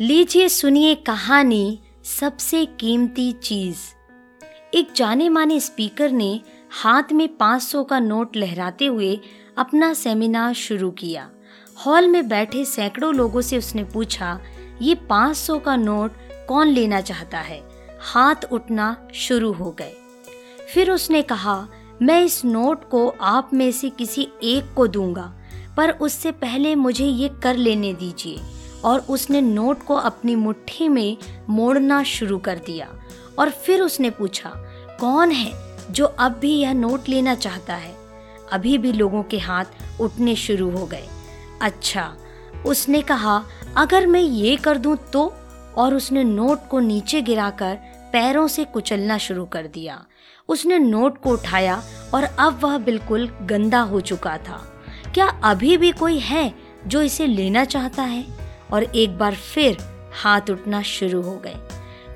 लीजिए सुनिए कहानी सबसे कीमती चीज़। एक जाने माने स्पीकर ने हाथ में 500 का नोट लहराते हुए अपना सेमिनार शुरू किया। हॉल में बैठे सैकड़ों लोगों से उसने पूछा, ये 500 का नोट कौन लेना चाहता है? हाथ उठना शुरू हो गए। फिर उसने कहा, मैं इस नोट को आप में से किसी एक को दूँगा, पर उससे पहले मुझे ये कर लेने दीजिए। और उसने नोट को अपनी मुट्ठी में मोड़ना शुरू कर दिया। और फिर उसने पूछा, कौन है जो अब भी यह नोट लेना चाहता है? अभी भी लोगों के हाथ उठने शुरू हो गए। अच्छा उसने कहा, अगर मैं ये कर दूँ तो? और उसने नोट को नीचे गिराकर पैरों से कुचलना शुरू कर दिया। उसने नोट को उठाया और अब वह बिल्कुल गंदा हो चुका था। क्या अभी भी कोई है जो इसे लेना चाहता है? और एक बार फिर हाथ उठना शुरू हो गए।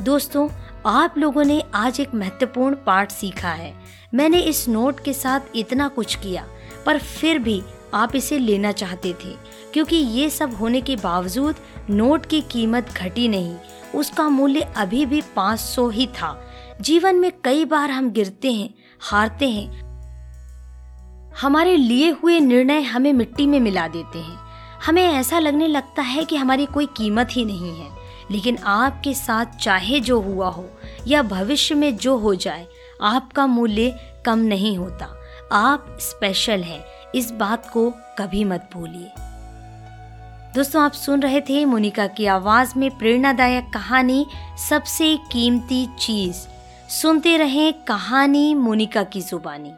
दोस्तों, आप लोगों ने आज एक महत्वपूर्ण पाठ सीखा है। मैंने इस नोट के साथ इतना कुछ किया, पर फिर भी आप इसे लेना चाहते थे, क्योंकि ये सब होने के बावजूद नोट की कीमत घटी नहीं। उसका मूल्य अभी भी 500 ही था। जीवन में कई बार हम गिरते हैं, हारते हैं। हमारे लिए हुए निर्णय हमें मिट्टी में मिला देते हैं। हमें ऐसा लगने लगता है कि हमारी कोई कीमत ही नहीं है, लेकिन आपके साथ चाहे जो हुआ हो या भविष्य में जो हो जाए, आपका मूल्य कम नहीं होता। आप स्पेशल हैं, इस बात को कभी मत भूलिए। दोस्तों, आप सुन रहे थे मोनिका की आवाज़ में प्रेरणादायक कहानी, सबसे कीमती चीज़। सुनते रहें कहानी मोनिका की जुबानी।